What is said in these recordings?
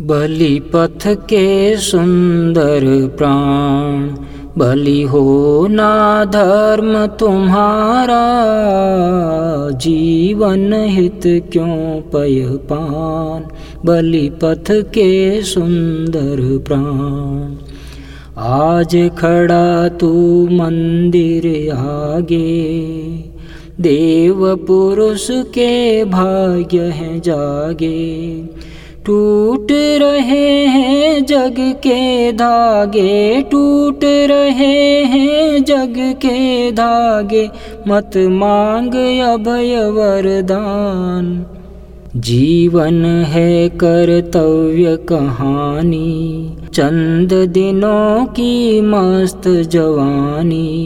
बलि पथ के सुंदर प्राण, बलि हो ना धर्म तुम्हारा, जीवन हित क्यों पय पान? बलि पथ के सुंदर प्राण, आज खड़ा तू मंदिर आगे देव पुरुष के भाग्य हैं जागे। टूट रहे हैं जग के धागे, टूट रहे हैं जग के धागे। मत मांग अभय वरदान। जीवन है कर्तव्य कहानी, चंद दिनों की मस्त जवानी।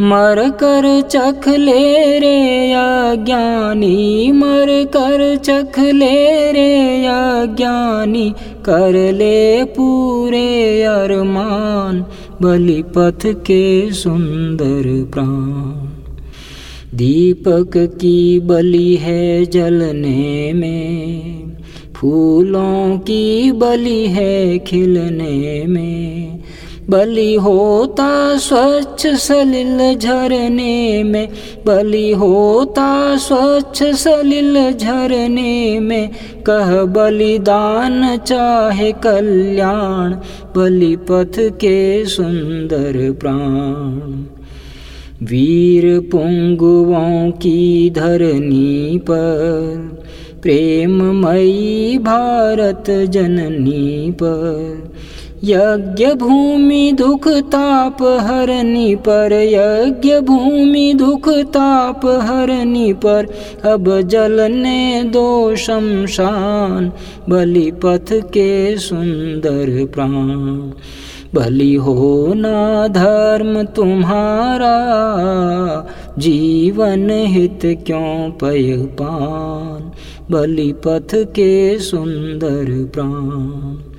मर कर चख ले रे अज्ञानी मर कर चख ले रे अज्ञानी कर ले पूरे अरमान बलि पथ के सुंदर प्राण। दीपक की बलि है जलने में, फूलों की बलि है खिलने में बलि होता स्वच्छ सलिल झरने में। बलि होता स्वच्छ सलिल झरने में। कह बलिदान चाहे कल्याण बलि पथ के सुंदर प्राण। वीर पुंगुओं की धरनी पर, प्रेममयी भारत जननी पर। यज्ञ भूमि दुख ताप हरनी पर यज्ञ भूमि दुख ताप हरनी पर, अब जलने दो शमशान बलि पथ के सुंदर प्राण। बलि हो ना धर्म तुम्हारा, जीवन हित क्यों पय पान? बलि पथ के सुंदर प्राण।